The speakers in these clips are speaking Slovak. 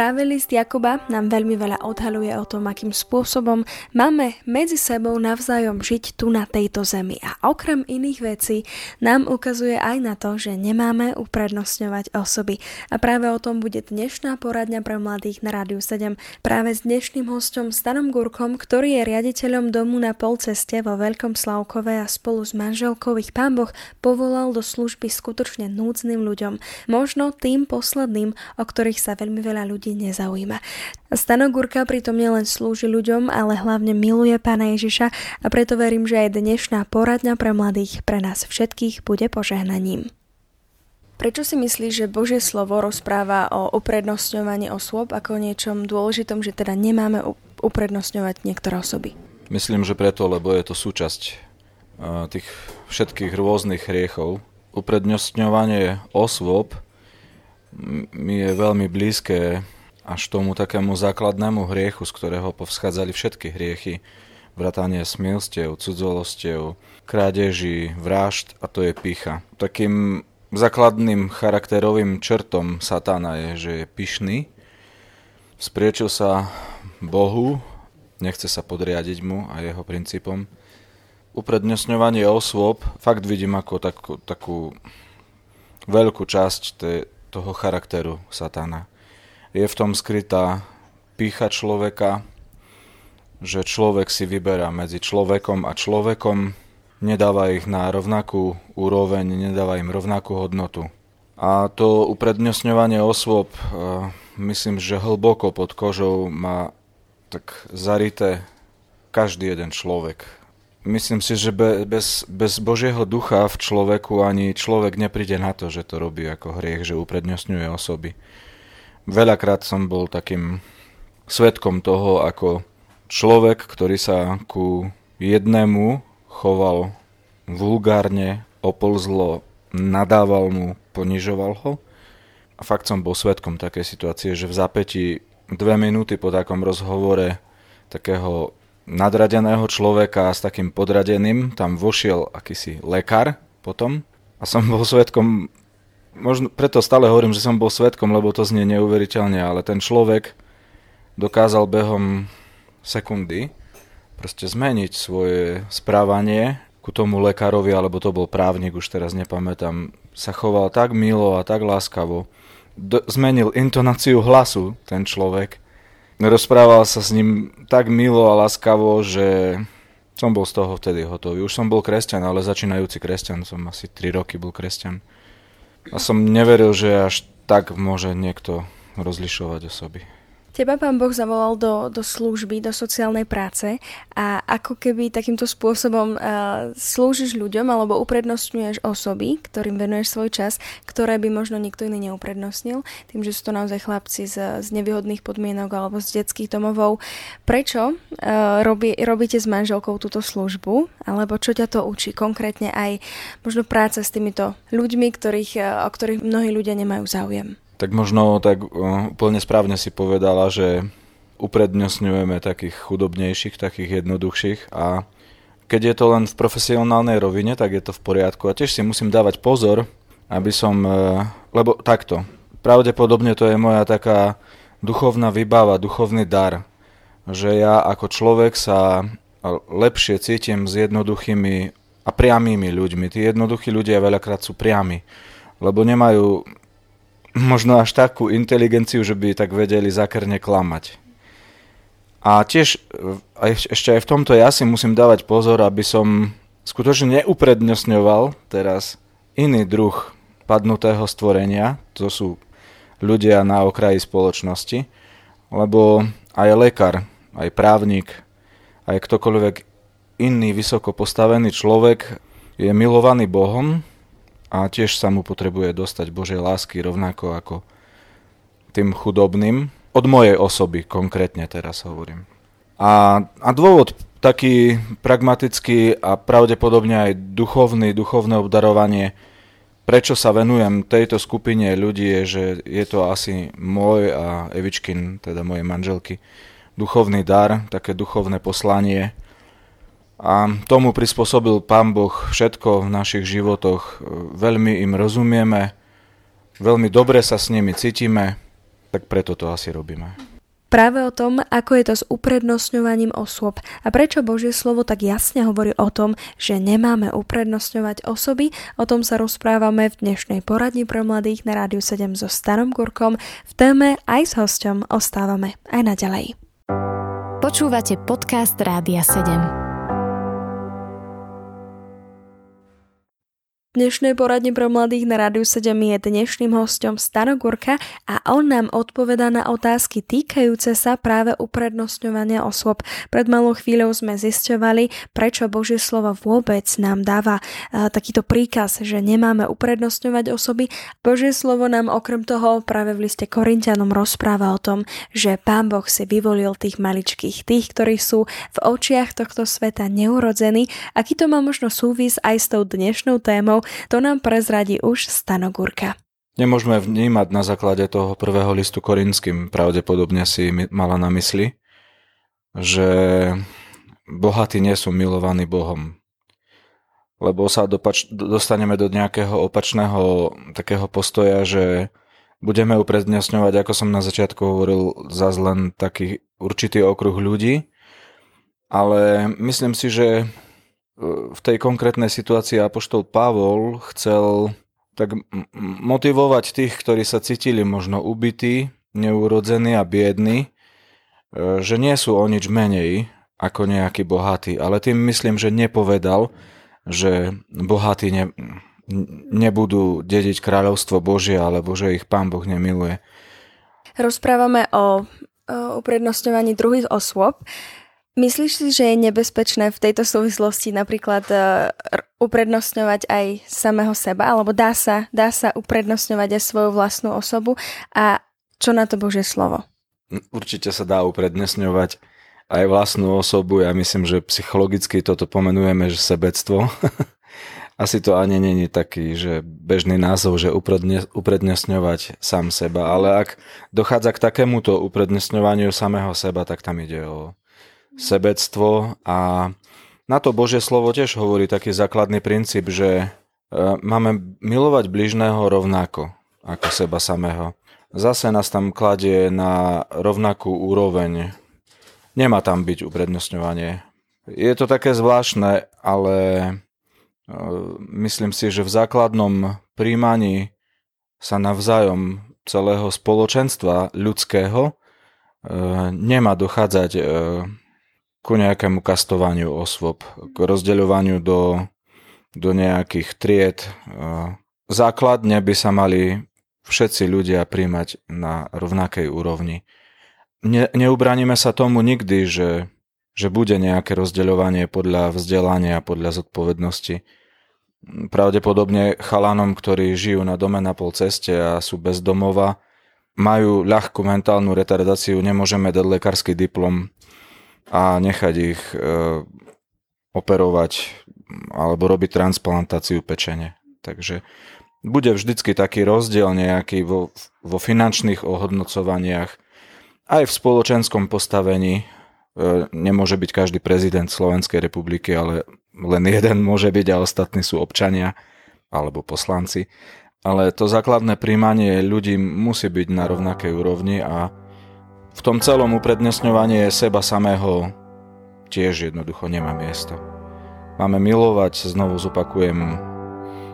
Práve list Jakoba nám veľmi veľa odhaluje o tom, akým spôsobom máme medzi sebou navzájom žiť tu na tejto zemi. A okrem iných vecí nám ukazuje aj na to, že nemáme uprednostňovať osoby. A práve o tom bude dnešná poradňa pre mladých na Rádiu 7 práve s dnešným hostom Stanom Gurkom, ktorý je riaditeľom domu na polceste vo Veľkom Slavkove a spolu s manželkou ich pán Boh povolal do služby skutočne núdznym ľuďom. Možno tým posledným, o ktorých sa veľmi veľa ľudí ľudí nezaujíma. Stano Gurka pritom nielen slúži ľuďom, ale hlavne miluje Pána Ježiša a preto verím, že aj dnešná poradňa pre mladých pre nás všetkých bude požehnaním. Prečo si myslíš, že Božie slovo rozpráva o uprednostňovaní osôb ako o niečom dôležitom, že teda nemáme uprednostňovať niektoré osoby? Myslím, že preto, lebo je to súčasť tých všetkých rôznych hriechov. Uprednostňovanie osôb mi je veľmi blízke až tomu takému základnému hriechu, z ktorého povschádzali všetky hriechy. Vratanie smilstiev, cudzolostiev, krádeží, vražd a to je pícha. Takým základným charakterovým črtom satana je, že je pyšný, spriečil sa Bohu, nechce sa podriadiť mu a jeho princípom. Uprednesňovanie osôb fakt vidím ako takú, takú veľkú časť tej, toho charakteru satana. Je v tom skrytá pícha človeka, že človek si vyberá medzi človekom a človekom, nedáva ich na rovnakú úroveň, nedáva im rovnakú hodnotu. A to uprednostňovanie osôb, e, myslím, že hlboko pod kožou má tak zarité každý jeden človek. Myslím si, že bez, bez Božieho ducha v človeku ani človek nepríde na to, že to robí ako hriech, že uprednostňuje osoby. Veľakrát som bol takým svetkom toho, ako človek, ktorý sa ku jednému choval vulgárne, opolzlo, nadával mu, ponižoval ho. A fakt som bol svetkom takej situácie, že v zapätí dve minúty po takom rozhovore takého nadradeného človeka s takým podradeným, tam vošiel akýsi lekár potom a som bol svetkom, možno preto stále hovorím, že som bol svetkom, lebo to znie neuveriteľne, ale ten človek dokázal behom sekundy proste zmeniť svoje správanie ku tomu lekárovi, alebo to bol právnik, už teraz nepamätám, sa choval tak milo a tak láskavo. Do, zmenil intonáciu hlasu ten človek rozprával sa s ním tak milo a láskavo, že som bol z toho vtedy hotový. Už som bol kresťan, ale začínajúci kresťan. Som asi 3 roky bol kresťan. A som neveril, že až tak môže niekto rozlišovať osoby. Teba pán Boh zavolal do, do služby, do sociálnej práce a ako keby takýmto spôsobom uh, slúžiš ľuďom alebo uprednostňuješ osoby, ktorým venuješ svoj čas, ktoré by možno nikto iný neuprednostnil, tým, že sú to naozaj chlapci z, z nevýhodných podmienok alebo z detských domovov. Prečo uh, robí, robíte s manželkou túto službu? Alebo čo ťa to učí? Konkrétne aj možno práca s týmito ľuďmi, ktorých, uh, o ktorých mnohí ľudia nemajú záujem. Tak možno tak uh, úplne správne si povedala, že uprednostňujeme takých chudobnejších, takých jednoduchších a keď je to len v profesionálnej rovine, tak je to v poriadku. A tiež si musím dávať pozor, aby som, uh, lebo takto, pravdepodobne to je moja taká duchovná výbava, duchovný dar, že ja ako človek sa lepšie cítim s jednoduchými a priamými ľuďmi. Tí jednoduchí ľudia veľakrát sú priami, lebo nemajú možno až takú inteligenciu, že by tak vedeli zakerne klamať. A tiež aj, ešte aj v tomto ja si musím dávať pozor, aby som skutočne neuprednostňoval teraz iný druh padnutého stvorenia, to sú ľudia na okraji spoločnosti, lebo aj lekár, aj právnik, aj ktokoľvek iný vysoko postavený človek je milovaný Bohom a tiež sa mu potrebuje dostať Božej lásky rovnako ako tým chudobným. Od mojej osoby konkrétne teraz hovorím. A, a dôvod taký pragmatický a pravdepodobne aj duchovný, duchovné obdarovanie, prečo sa venujem tejto skupine ľudí je, že je to asi môj a Evičkin, teda mojej manželky, duchovný dar, také duchovné poslanie. A tomu prispôsobil Pán Boh všetko v našich životoch. Veľmi im rozumieme, veľmi dobre sa s nimi cítime, tak preto to asi robíme. Práve o tom, ako je to s uprednostňovaním osôb a prečo Božie slovo tak jasne hovorí o tom, že nemáme uprednostňovať osoby, o tom sa rozprávame v dnešnej poradni pre mladých na Rádiu 7 so Starom Gurkom. V téme aj s hosťom ostávame aj naďalej. Počúvate podcast Rádia 7. dnešnej poradne pre mladých na Rádiu 7 je dnešným hostom Stano Gurka a on nám odpovedá na otázky týkajúce sa práve uprednostňovania osôb. Pred malou chvíľou sme zisťovali, prečo Božie slovo vôbec nám dáva uh, takýto príkaz, že nemáme uprednostňovať osoby. Božie slovo nám okrem toho práve v liste Korintianom rozpráva o tom, že Pán Boh si vyvolil tých maličkých, tých, ktorí sú v očiach tohto sveta neurodzení. Aký to má možno súvis aj s tou dnešnou témou, to nám prezradí už Stano Gurka. Nemôžeme vnímať na základe toho prvého listu korinským, pravdepodobne si mala na mysli, že bohatí nie sú milovaní Bohom. Lebo sa dopač, dostaneme do nejakého opačného takého postoja, že budeme uprednostňovať, ako som na začiatku hovoril, zase len taký určitý okruh ľudí, ale myslím si, že v tej konkrétnej situácii Apoštol Pavol chcel tak motivovať tých, ktorí sa cítili možno ubití, neurodzení a biední, e, že nie sú o nič menej ako nejakí bohatí. Ale tým myslím, že nepovedal, že bohatí ne, nebudú dediť kráľovstvo Božie, alebo že ich Pán Boh nemiluje. Rozprávame o uprednostňovaní druhých osôb. Myslíš si, že je nebezpečné v tejto súvislosti napríklad uh, uprednostňovať aj samého seba, alebo dá sa, dá sa uprednostňovať aj svoju vlastnú osobu a čo na to Božie slovo? Určite sa dá uprednostňovať aj vlastnú osobu. Ja myslím, že psychologicky toto pomenujeme, že sebectvo. Asi to ani není taký, že bežný názov, že uprednostňovať sám seba, ale ak dochádza k takémuto uprednostňovaniu samého seba, tak tam ide o sebectvo a na to Božie slovo tiež hovorí taký základný princíp, že e, máme milovať bližného rovnako ako seba samého. Zase nás tam kladie na rovnakú úroveň. Nemá tam byť uprednostňovanie. Je to také zvláštne, ale e, myslím si, že v základnom príjmaní sa navzájom celého spoločenstva ľudského e, nemá dochádzať ku nejakému kastovaniu osôb, k rozdeľovaniu do, do nejakých tried. Základne by sa mali všetci ľudia príjmať na rovnakej úrovni. Ne, neubraníme sa tomu nikdy, že, že bude nejaké rozdeľovanie podľa vzdelania, podľa zodpovednosti. Pravdepodobne chalanom, ktorí žijú na dome na pol ceste a sú bez domova, majú ľahkú mentálnu retardáciu, nemôžeme dať lekársky diplom a nechať ich e, operovať alebo robiť transplantáciu pečene. Takže bude vždycky taký rozdiel nejaký vo, vo finančných ohodnocovaniach, aj v spoločenskom postavení. E, nemôže byť každý prezident Slovenskej republiky, ale len jeden môže byť a ostatní sú občania alebo poslanci. Ale to základné príjmanie ľudí musí byť na rovnakej úrovni a v tom celom uprednesňovanie seba samého tiež jednoducho nemá miesto. Máme milovať, znovu zopakujem,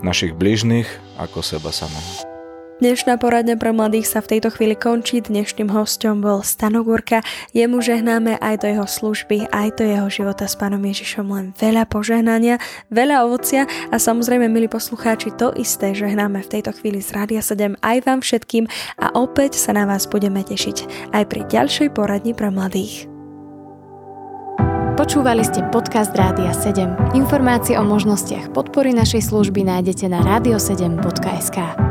našich bližných ako seba samého. Dnešná poradňa pre mladých sa v tejto chvíli končí. Dnešným hostom bol Stano Gurka. Jemu žehnáme aj do jeho služby, aj do jeho života s pánom Ježišom len veľa požehnania, veľa ovocia a samozrejme, milí poslucháči, to isté žehnáme v tejto chvíli z Rádia 7 aj vám všetkým a opäť sa na vás budeme tešiť aj pri ďalšej poradni pre mladých. Počúvali ste podcast Rádia 7. Informácie o možnostiach podpory našej služby nájdete na radio7.sk.